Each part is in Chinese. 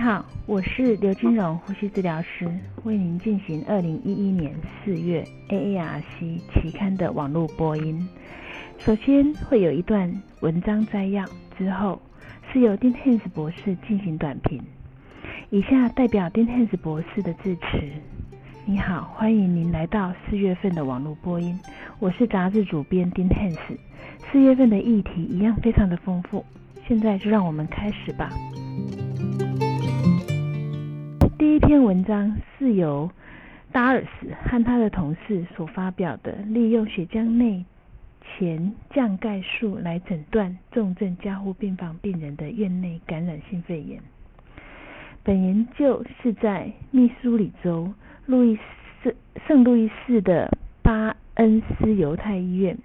好，我是刘金荣呼吸治疗师，为您进行二零一一年四月 AARC 期刊的网络播音。首先会有一段文章摘要，之后是由丁汉斯博士进行短评。以下代表丁汉斯博士的致辞。你好，欢迎您来到四月份的网络播音。我是杂志主编丁汉斯。四月份的议题一样非常的丰富，现在就让我们开始吧。第一篇文章是由达尔斯和他的同事所发表的，利用血浆内前降钙素来诊断重症加护病房病人的院内感染性肺炎。本研究是在密苏里州路易斯圣路易斯的巴恩斯犹太医院，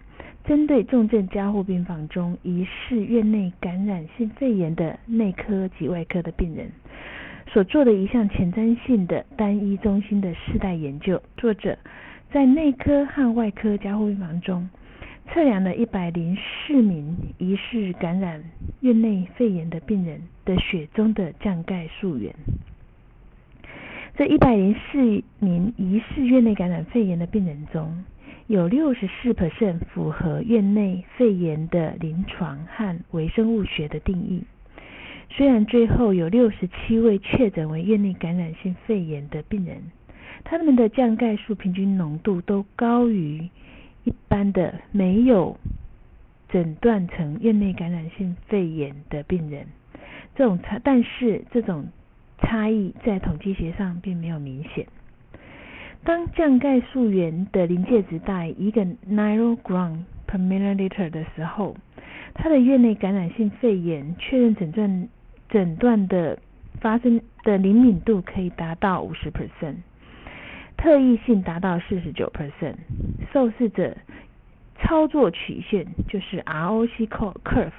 针对重症加护病房中疑似院内感染性肺炎的内科及外科的病人所做的一项前瞻性的单一中心的世代研究。作者在内科和外科加护病房中。测量了一百零四名疑似感染院内肺炎的病人的血中的降钙素源。这一百零四名疑似院内感染肺炎的病人中，有六十四 percent 符合院内肺炎的临床和微生物学的定义。虽然最后有六十七位确诊为院内感染性肺炎的病人，他们的降钙素平均浓度都高于。一般的没有诊断成院内感染性肺炎的病人，这种差，但是这种差异在统计学上并没有明显。当降钙素源的临界值大于一个 nanogram per milliliter 的时候，它的院内感染性肺炎确认诊断诊断的发生的灵敏度可以达到五十 percent。特异性达到四十九 percent，受试者操作曲线就是 ROC curve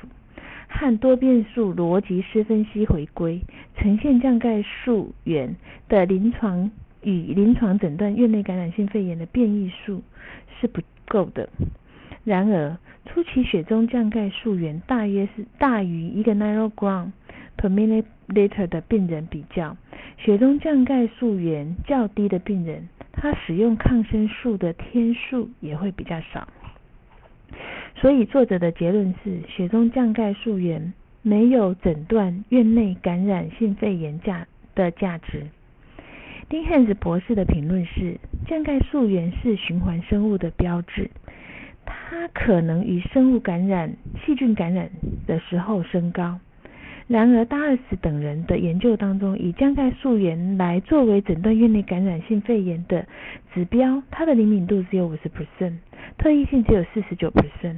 和多变数逻辑式分析回归，呈现降钙素源的临床与临床诊断院内感染性肺炎的变异数是不够的。然而，初期血中降钙素源大约是大于一个 nano ground per milliliter 的病人比较，血中降钙素源较低的病人。他使用抗生素的天数也会比较少，所以作者的结论是血中降钙素源没有诊断院内感染性肺炎价的价值。丁汉斯博士的评论是降钙素源是循环生物的标志，它可能与生物感染、细菌感染的时候升高。然而，达尔斯等人的研究当中，以降钙素原来作为诊断院内感染性肺炎的指标，它的灵敏度只有五十 percent，特异性只有四十九 percent。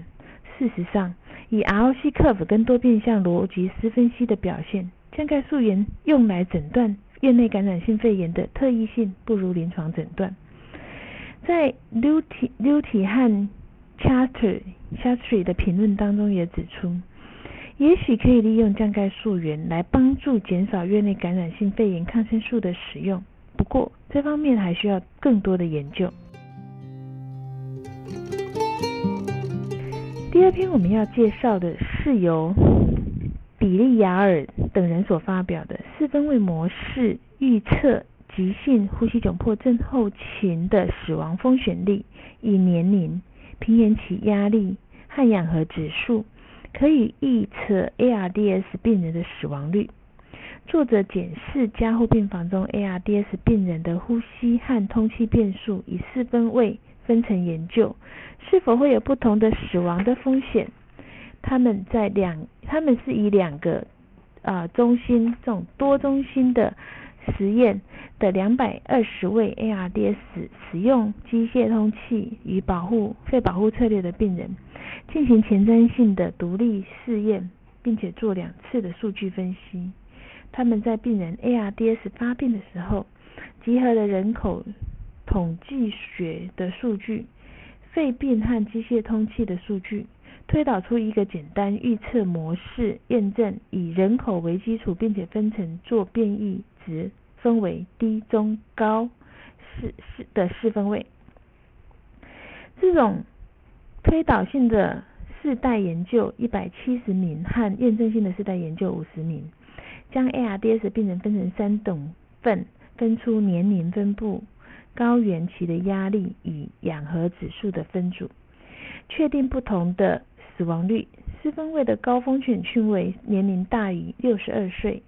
事实上，以 ROC curve 跟多变相逻辑式分析的表现，降钙素原用来诊断院内感染性肺炎的特异性不如临床诊断。在 Luty Luty 和 Chastry Chastry 的评论当中也指出。也许可以利用降钙素源来帮助减少院内感染性肺炎抗生素的使用，不过这方面还需要更多的研究。第二篇我们要介绍的是由比利亚尔等人所发表的四分位模式预测急性呼吸窘迫症候群的死亡风险率，以年龄、平原期压力和氧合指数。可以预测 ARDS 病人的死亡率。作者检视加护病房中 ARDS 病人的呼吸和通气变数，以四分位分层研究，是否会有不同的死亡的风险。他们在两，他们是以两个啊中心这种多中心的实验的两百二十位 ARDS 使用机械通气与保护肺保护策略的病人。进行前瞻性的独立试验，并且做两次的数据分析。他们在病人 ARDS 发病的时候，集合了人口统计学的数据、肺病和机械通气的数据，推导出一个简单预测模式，验证以人口为基础，并且分成做变异值，分为低、中、高四四的四分位。这种。推导性的世代研究一百七十名和验证性的世代研究五十名，将 ARDS 病人分成三等份，分出年龄分布、高原期的压力与氧合指数的分组，确定不同的死亡率。四分位的高风险区为年龄大于六十二岁，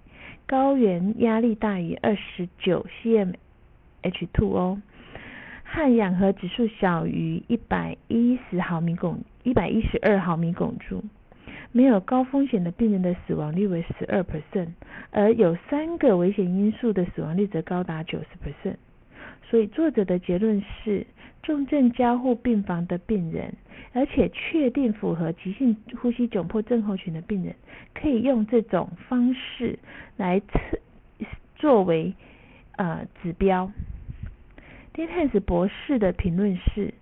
高原压力大于二十九 cmH2O，和氧合指数小于一百一十毫米汞一百一十二毫米汞柱。没有高风险的病人的死亡率为十二 percent，而有三个危险因素的死亡率则高达九十 percent。所以作者的结论是，重症加护病房的病人，而且确定符合急性呼吸窘迫症候群的病人，可以用这种方式来测作为呃指标。丁汉斯博士的评论是，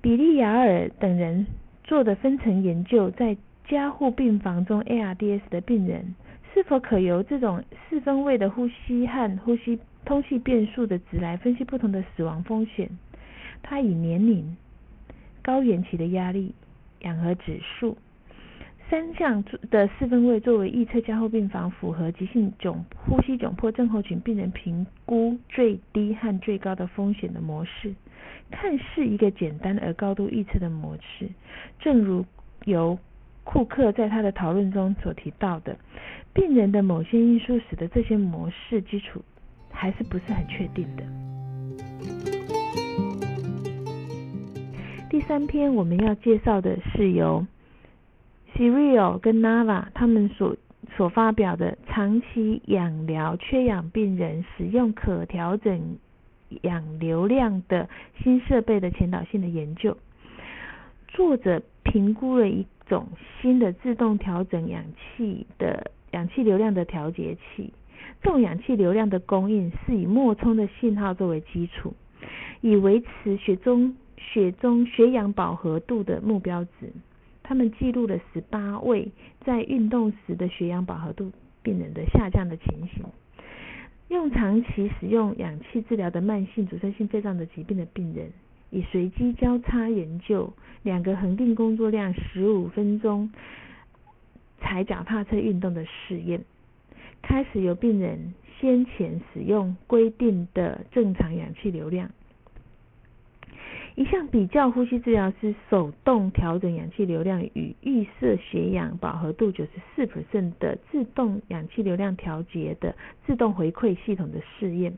比利亚尔等人做的分层研究，在加护病房中 ARDS 的病人，是否可由这种四分位的呼吸和呼吸通气变数的值来分析不同的死亡风险。他以年龄、高原期的压力、氧合指数三项的四分位作为预测加护病房符合急性窘呼吸窘迫症候群病人评估最低和最高的风险的模式，看似一个简单而高度预测的模式。正如由库克在他的讨论中所提到的，病人的某些因素使得这些模式基础。还是不是很确定的。第三篇我们要介绍的是由 Serial 跟 Nava 他们所所发表的长期氧疗缺氧病人使用可调整氧流量的新设备的前导性的研究。作者评估了一种新的自动调整氧气的氧气流量的调节器。重氧气流量的供应是以脉冲的信号作为基础，以维持血中血中血氧饱和度的目标值。他们记录了十八位在运动时的血氧饱和度病人的下降的情形。用长期使用氧气治疗的慢性阻塞性肺脏的疾病的病人，以随机交叉研究两个恒定工作量十五分钟踩脚踏车运动的试验。开始由病人先前使用规定的正常氧气流量，一项比较呼吸治疗师手动调整氧气流量与预设血氧饱和度九十四的自动氧气流量调节的自动回馈系统的试验。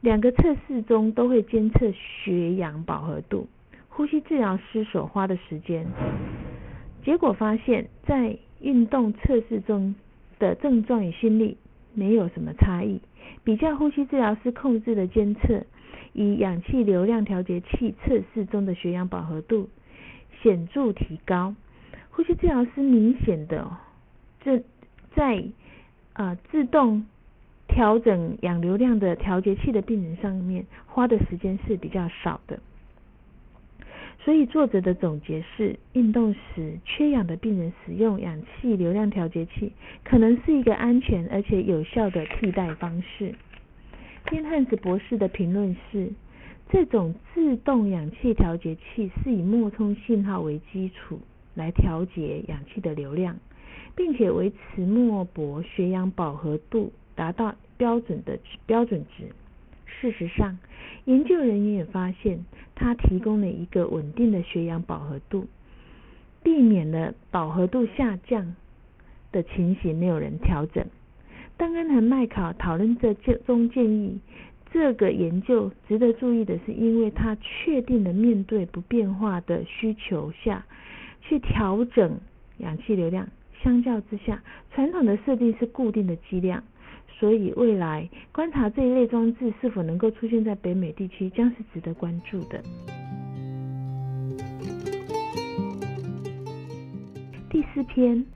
两个测试中都会监测血氧饱和度。呼吸治疗师所花的时间，结果发现，在运动测试中。的症状与心率没有什么差异。比较呼吸治疗师控制的监测，以氧气流量调节器测试中的血氧饱和度显著提高。呼吸治疗师明显的这在啊自动调整氧流量的调节器的病人上面花的时间是比较少的。所以作者的总结是：运动时缺氧的病人使用氧气流量调节器，可能是一个安全而且有效的替代方式。金汉斯博士的评论是：这种自动氧气调节器是以脉冲信号为基础来调节氧气的流量，并且维持脉搏血氧饱和度达到标准的标准值。事实上，研究人员也发现，它提供了一个稳定的血氧饱和度，避免了饱和度下降的情形没有人调整。邓恩和麦考讨论这中建议，这个研究值得注意的是，因为它确定了面对不变化的需求下去调整氧气流量，相较之下，传统的设定是固定的剂量。所以，未来观察这一类装置是否能够出现在北美地区，将是值得关注的。第四篇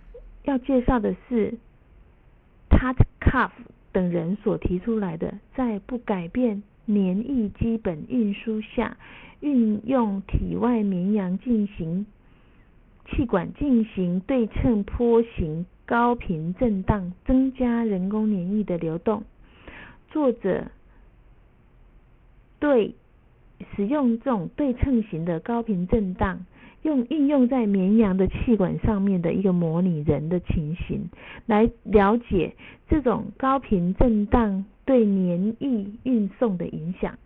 要介绍的是 Tatkav 等人所提出来的，在不改变免疫基本运输下，运用体外绵羊进行气管进行对称波形。高频震荡增加人工免疫的流动。作者对使用这种对称型的高频震荡，用应用在绵羊的气管上面的一个模拟人的情形，来了解这种高频震荡对黏液运送的影响。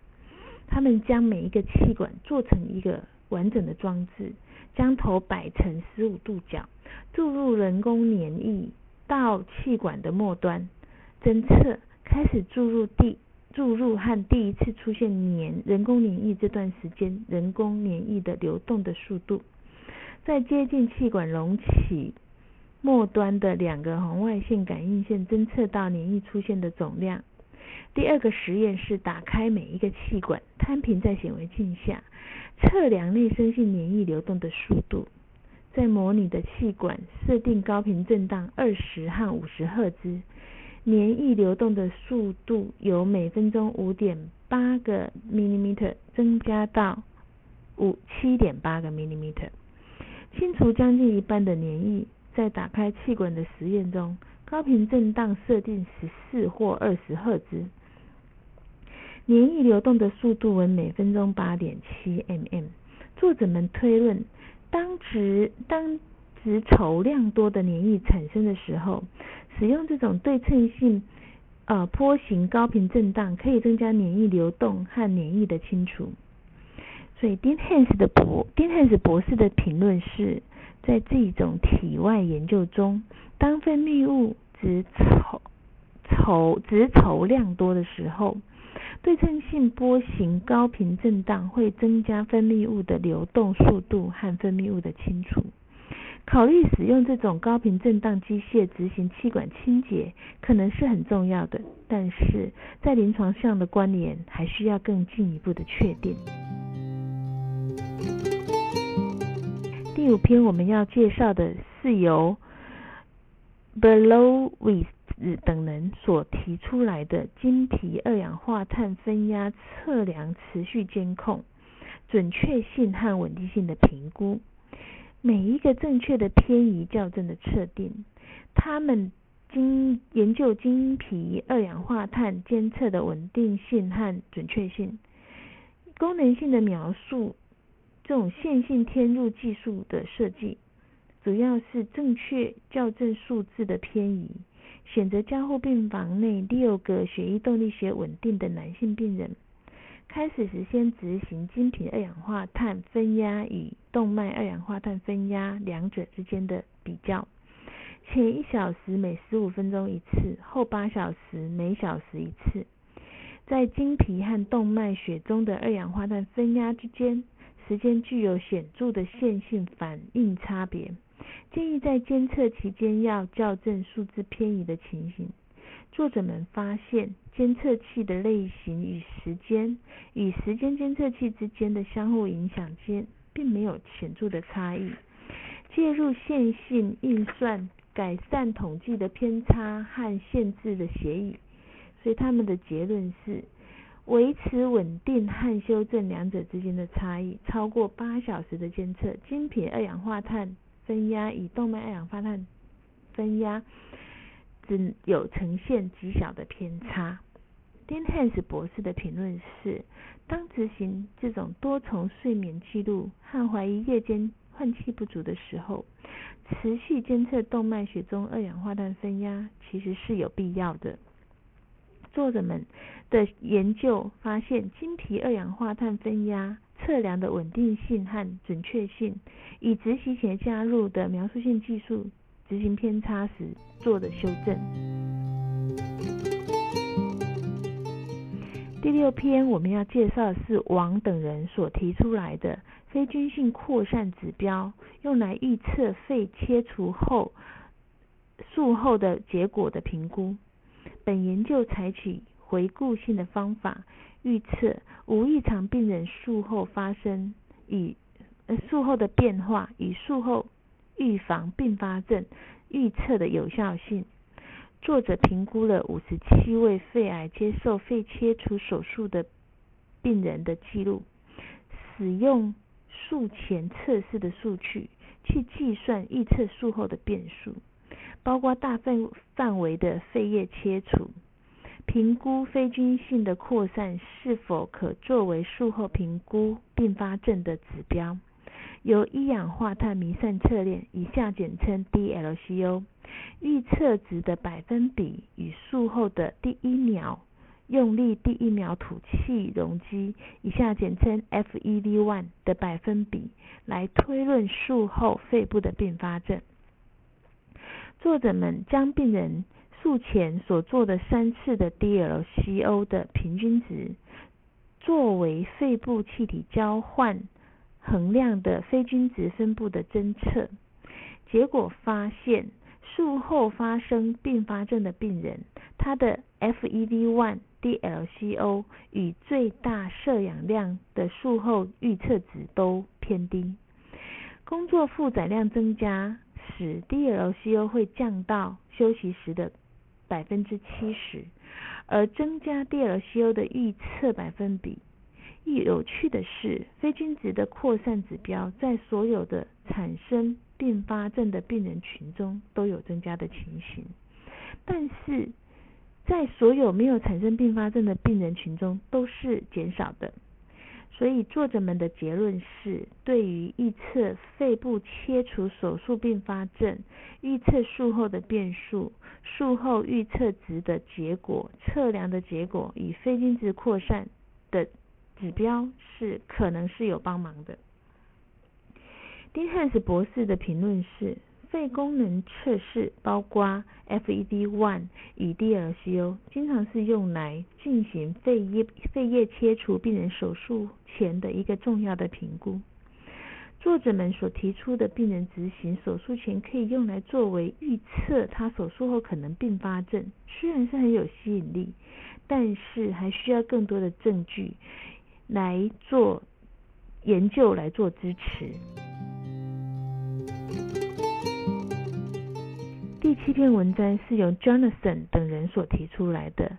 他们将每一个气管做成一个完整的装置，将头摆成十五度角，注入人工黏液到气管的末端，侦测开始注入第注入和第一次出现黏人工黏液这段时间，人工黏液的流动的速度，在接近气管隆起末端的两个红外线感应线侦测到黏液出现的总量。第二个实验是打开每一个气管，摊平在显微镜下，测量内生性黏液流动的速度。在模拟的气管设定高频振荡二十和五十赫兹，黏液流动的速度由每分钟五点八个 millimeter 增加到五七点八个 millimeter，清除将近一半的黏液。在打开气管的实验中，高频振荡设定十四或二十赫兹。粘液流动的速度为每分钟八点七 mm。作者们推论，当值当值稠量多的黏液产生的时候，使用这种对称性呃波形高频振荡，可以增加黏液流动和黏液的清除。所以丁汉斯的博丁汉斯博士的评论是，在这种体外研究中，当分泌物值稠稠值稠量多的时候。对称性波形高频振荡会增加分泌物的流动速度和分泌物的清除。考虑使用这种高频振荡机械执行气管清洁可能是很重要的，但是在临床上的关联还需要更进一步的确定。第五篇我们要介绍的是由 Below with 等人所提出来的经皮二氧化碳分压测量持续监控、准确性和稳定性的评估，每一个正确的偏移校正的测定，他们经研究经皮二氧化碳监测的稳定性和准确性，功能性的描述，这种线性添入技术的设计，主要是正确校正数字的偏移。选择加护病房内六个血液动力学稳定的男性病人，开始时先执行精品二氧化碳分压与动脉二氧化碳分压两者之间的比较，前一小时每十五分钟一次，后八小时每小时一次，在经皮和动脉血中的二氧化碳分压之间，时间具有显著的线性反应差别。建议在监测期间要校正数字偏移的情形。作者们发现，监测器的类型与时间与时间监测器之间的相互影响间并没有显著的差异。介入线性运算改善统计的偏差和限制的协议。所以他们的结论是，维持稳定和修正两者之间的差异超过八小时的监测，精品二氧化碳。分压与动脉二氧化碳分压只有呈现极小的偏差。丁汉斯博士的评论是：当执行这种多重睡眠记录和怀疑夜间换气不足的时候，持续监测动脉血中二氧化碳分压其实是有必要的。作者们的研究发现，经皮二氧化碳分压测量的稳定性和准确性，以执行前加入的描述性技术执行偏差时做的修正。第六篇我们要介绍的是王等人所提出来的非菌性扩散指标，用来预测肺切除后术后的结果的评估。本研究采取回顾性的方法，预测无异常病人术后发生与术后的变化与术后预防并发症预测的有效性。作者评估了五十七位肺癌接受肺切除手术的病人的记录，使用术前测试的数据去计算预测术后的变数。包括大范范围的肺叶切除，评估非菌性的扩散是否可作为术后评估并发症的指标。由一氧化碳弥散测链（以下简称 DLCO） 预测值的百分比与术后的第一秒用力第一秒吐气容积（以下简称 FEV1） 的百分比来推论术后肺部的并发症。作者们将病人术前所做的三次的 DLCO 的平均值，作为肺部气体交换衡量的非均值分布的侦测。结果发现，术后发生并发症的病人，他的 FEV1、DLCO 与最大摄氧量的术后预测值都偏低。工作负载量增加使 DLCO 会降到休息时的。百分之七十，而增加 DLCO 的预测百分比。有趣的是，非均值的扩散指标在所有的产生并发症的病人群中都有增加的情形，但是在所有没有产生并发症的病人群中都是减少的。所以作者们的结论是，对于预测肺部切除手术并发症、预测术后的变数、术后预测值的结果、测量的结果与非均值扩散的指标是可能是有帮忙的。丁汉斯博士的评论是。肺功能测试包括 FEV1 与 DLCO，经常是用来进行肺叶肺叶切除病人手术前的一个重要的评估。作者们所提出的病人执行手术前可以用来作为预测他手术后可能并发症，虽然是很有吸引力，但是还需要更多的证据来做研究来做支持。第七篇文章是由 Jonathan 等人所提出来的，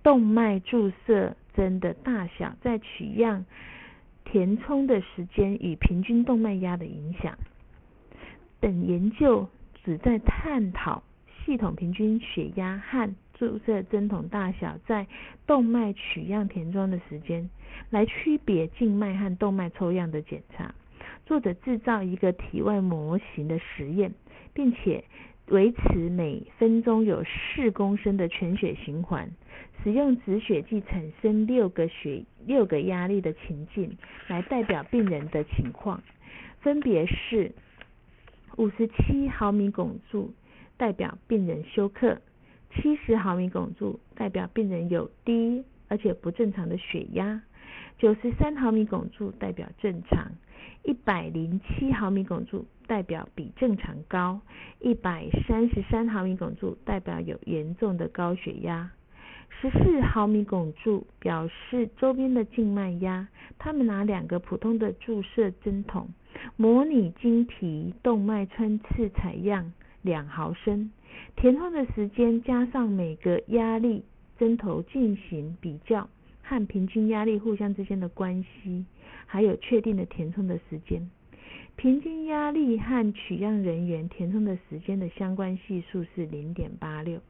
动脉注射针的大小在取样填充的时间与平均动脉压的影响。本研究旨在探讨系统平均血压和注射针筒大小在动脉取样填装的时间，来区别静脉和动脉抽样的检查。作者制造一个体外模型的实验，并且。维持每分钟有四公升的全血循环，使用止血剂产生六个血六个压力的情境来代表病人的情况，分别是五十七毫米汞柱代表病人休克，七十毫米汞柱代表病人有低而且不正常的血压，九十三毫米汞柱代表正常。一百零七毫米汞柱代表比正常高，一百三十三毫米汞柱代表有严重的高血压，十四毫米汞柱表示周边的静脉压。他们拿两个普通的注射针筒，模拟经皮动脉穿刺采样两毫升，填充的时间加上每个压力针头进行比较。和平均压力互相之间的关系，还有确定的填充的时间。平均压力和取样人员填充的时间的相关系数是零点八六。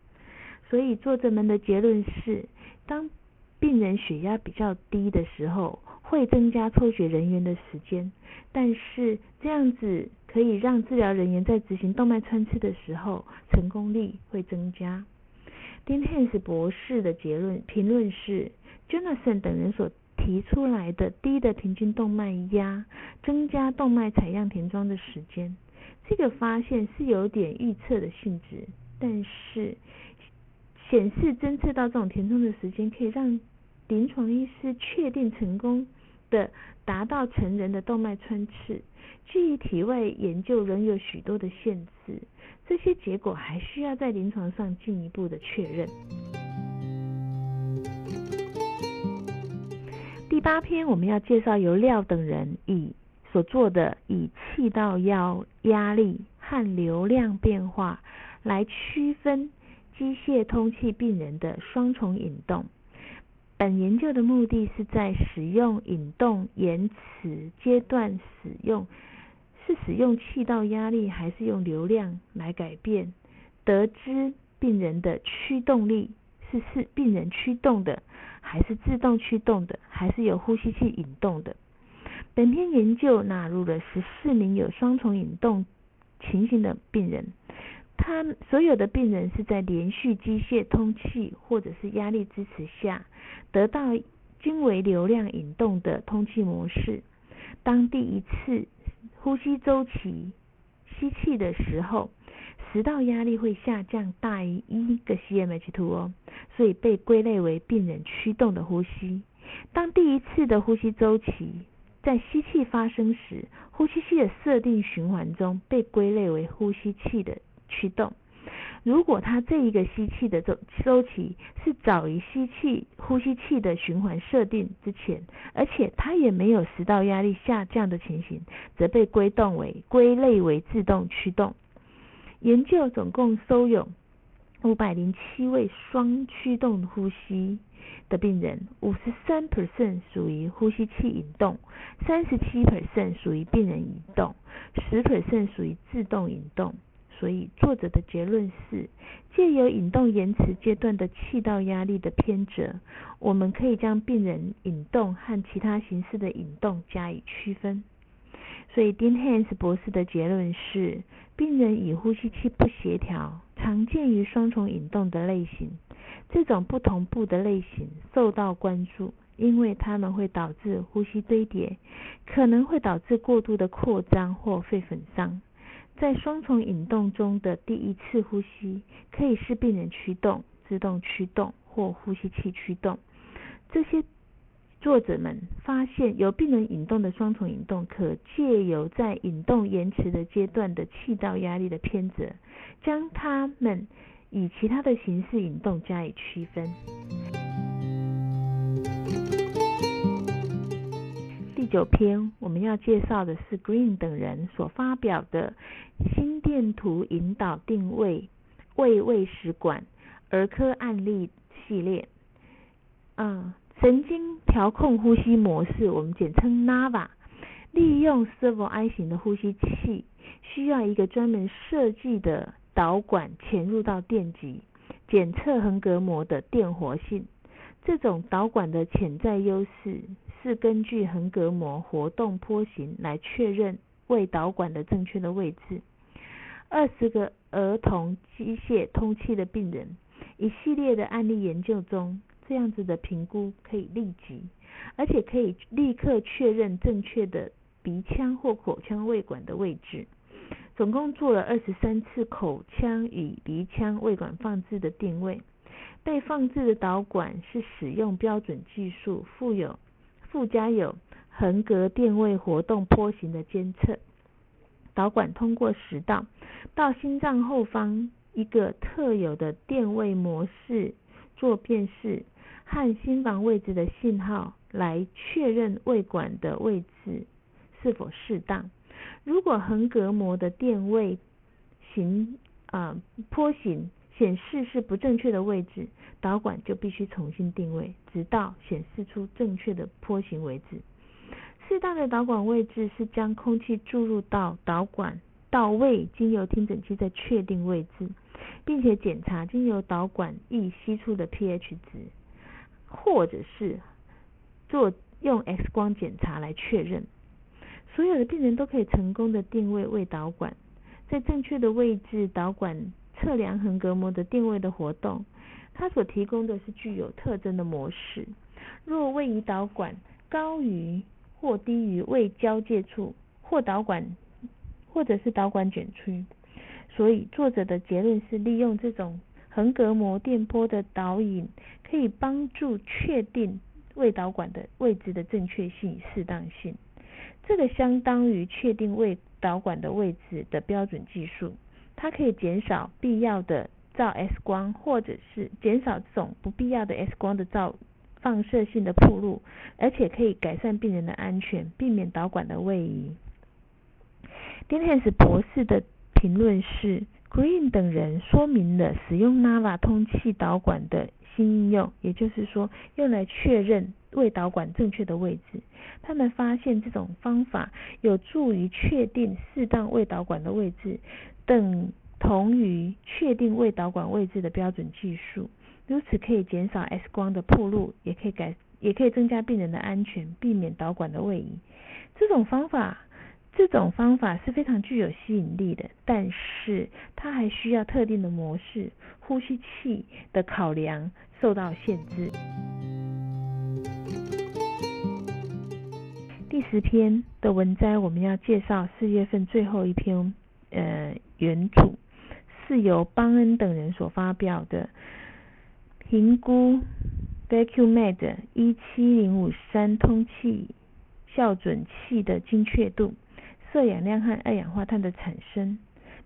所以作者们的结论是，当病人血压比较低的时候，会增加抽血人员的时间，但是这样子可以让治疗人员在执行动脉穿刺的时候成功率会增加。丁汉斯博士的结论评论是。Jonathan 等人所提出来的低的平均动脉压增加动脉采样填装的时间，这个发现是有点预测的性质，但是显示侦测到这种填充的时间可以让临床医师确定成功的达到成人的动脉穿刺。基于体外研究仍有许多的限制，这些结果还需要在临床上进一步的确认。第八篇我们要介绍由廖等人以所做的以气道腰压力和流量变化来区分机械通气病人的双重引动。本研究的目的是在使用引动延迟阶段使用是使用气道压力还是用流量来改变，得知病人的驱动力是是病人驱动的。还是自动驱动的，还是有呼吸器引动的。本篇研究纳入了十四名有双重引动情形的病人，他所有的病人是在连续机械通气或者是压力支持下得到均为流量引动的通气模式。当第一次呼吸周期吸气的时候，食道压力会下降大于一个 cmH2 哦，所以被归类为病人驱动的呼吸。当第一次的呼吸周期在吸气发生时，呼吸器的设定循环中被归类为呼吸器的驱动。如果它这一个吸气的周周期是早于吸气呼吸器的循环设定之前，而且它也没有食道压力下降的情形，则被归动为归类为自动驱动。研究总共收有五百零七位双驱动呼吸的病人，五十三 percent 属于呼吸器引动，三十七 percent 属于病人引动，十 percent 属于自动引动。所以，作者的结论是，借由引动延迟阶段的气道压力的偏折，我们可以将病人引动和其他形式的引动加以区分。所以，Dean Hans 博士的结论是，病人与呼吸器不协调，常见于双重引动的类型。这种不同步的类型受到关注，因为它们会导致呼吸堆叠，可能会导致过度的扩张或肺损伤。在双重引动中的第一次呼吸，可以是病人驱动、自动驱动或呼吸器驱动。这些作者们发现，由病人引动的双重引动，可借由在引动延迟的阶段的气道压力的偏折，将它们以其他的形式引动加以区分。第九篇我们要介绍的是 Green 等人所发表的心电图引导定位胃胃食管儿科案例系列。嗯，神经调控呼吸模式，我们简称 NAVA，利用 Servo I 型的呼吸器，需要一个专门设计的导管潜入到电极，检测横膈膜的电活性。这种导管的潜在优势。是根据横膈膜活动波形来确认胃导管的正确的位置。二十个儿童机械通气的病人，一系列的案例研究中，这样子的评估可以立即，而且可以立刻确认正确的鼻腔或口腔胃管的位置。总共做了二十三次口腔与鼻腔胃管放置的定位。被放置的导管是使用标准技术，附有。附加有横膈电位活动波形的监测，导管通过食道到心脏后方一个特有的电位模式做辨识和心房位置的信号，来确认胃管的位置是否适当。如果横膈膜的电位形啊波形显示是不正确的位置，导管就必须重新定位，直到显示出正确的坡形为止。适当的导管位置是将空气注入到导管到位，经由听诊器再确定位置，并且检查经由导管易吸出的 pH 值，或者是做用 X 光检查来确认。所有的病人都可以成功的定位胃导管，在正确的位置导管。测量横膈膜的定位的活动，它所提供的是具有特征的模式。若位移导管高于或低于胃交界处，或导管或者是导管卷区，所以作者的结论是利用这种横膈膜电波的导引，可以帮助确定胃导管的位置的正确性适当性。这个相当于确定胃导管的位置的标准技术。它可以减少必要的照 X 光，或者是减少这种不必要的 X 光的照放射性的铺路，而且可以改善病人的安全，避免导管的位移。d e n s 博士的评论是：Green 等人说明了使用 Nava 通气导管的新应用，也就是说，用来确认胃导管正确的位置。他们发现这种方法有助于确定适当胃导管的位置。等同于确定胃导管位置的标准技术，如此可以减少 X 光的铺路，也可以改，也可以增加病人的安全，避免导管的位移。这种方法，这种方法是非常具有吸引力的，但是它还需要特定的模式，呼吸器的考量受到限制。第十篇的文摘，我们要介绍四月份最后一篇，呃，原主是由邦恩等人所发表的评估 VacuumMed 一七零五三通气校准器的精确度、摄氧量和二氧化碳的产生。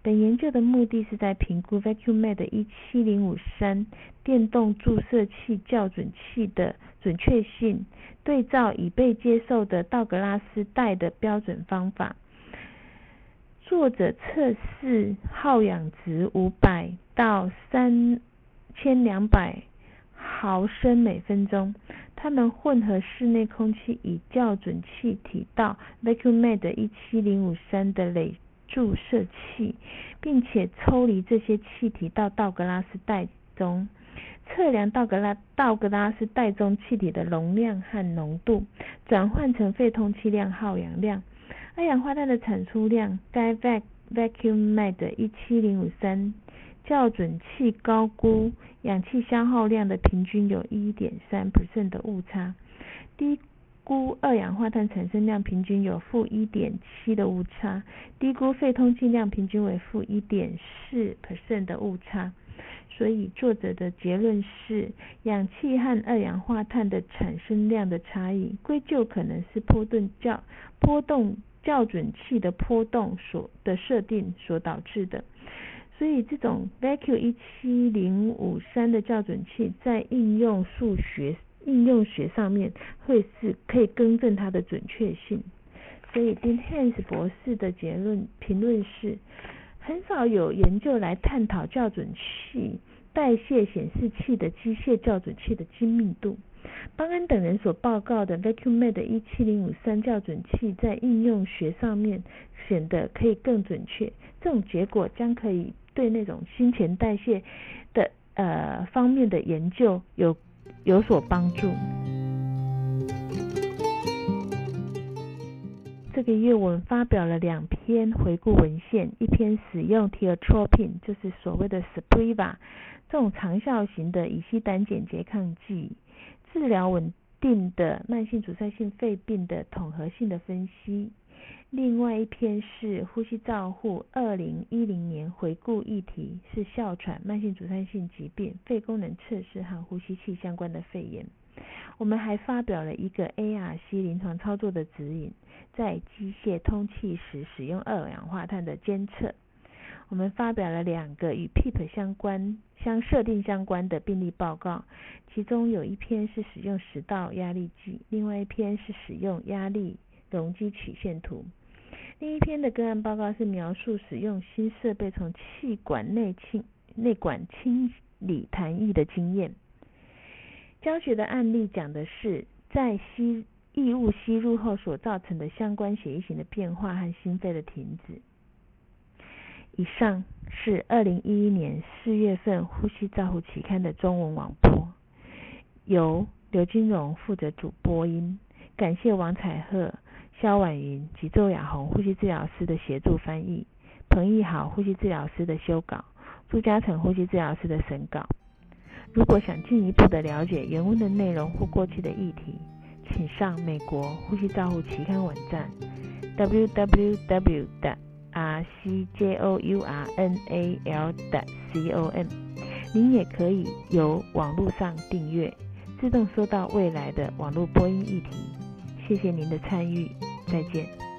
本研究的目的是在评估 VacuumMed 一七零五三电动注射器校准器的准确性，对照已被接受的道格拉斯带的标准方法。作者测试耗氧值五百到三千两百毫升每分钟。它们混合室内空气以校准气体到 VacuumMed 一七零五三的累。注射器，并且抽离这些气体到道格拉斯袋中，测量道格拉道格拉斯袋中气体的容量和浓度，转换成肺通气量、耗氧量、二氧化碳的产出量。该 vac vacuum med 一七零五三校准器高估氧气消耗量的平均有一点三 percent 的误差，低。估二氧化碳产生量平均有负一点七的误差，低估肺通气量平均为负一点四 percent 的误差。所以作者的结论是，氧气和二氧化碳的产生量的差异，归咎可能是波动较波动校准器的波动所的设定所导致的。所以这种 Vacuum 一七零五三的校准器在应用数学。应用学上面会是可以更正它的准确性，所以 Dean Hans 博士的结论评论是，很少有研究来探讨校准器代谢显示器的机械校准器的精密度。邦恩等人所报告的 VacuumMed 一七零五三校准器在应用学上面显得可以更准确，这种结果将可以对那种新陈代谢的呃方面的研究有。有所帮助。这个月我们发表了两篇回顾文献，一篇使用 t e o t r o p i n 就是所谓的 Sprava 这种长效型的乙烯胆碱拮抗剂，治疗稳定的慢性阻塞性肺病的统合性的分析。另外一篇是呼吸照护二零一零年回顾议题，是哮喘、慢性阻塞性疾病、肺功能测试和呼吸器相关的肺炎。我们还发表了一个 ARC 临床操作的指引，在机械通气时使用二氧化碳的监测。我们发表了两个与 PEEP 相关、相设定相关的病例报告，其中有一篇是使用食道压力计，另外一篇是使用压力容积曲线图。第一篇的个案报告是描述使用新设备从气管内清内管清理痰液的经验。教学的案例讲的是在吸异物吸入后所造成的相关血液型的变化和心肺的停止。以上是二零一一年四月份《呼吸照护期刊》的中文网播，由刘金荣负责主播音，感谢王彩鹤。肖婉云及周雅红呼吸治疗师的协助翻译，彭义豪呼吸治疗师的修稿，朱嘉诚呼吸治疗师的审稿。如果想进一步的了解原文的内容或过去的议题，请上美国呼吸照护期刊网站 www. 的 rcjournal. 的 com。您也可以由网络上订阅，自动收到未来的网络播音议题。谢谢您的参与。再见。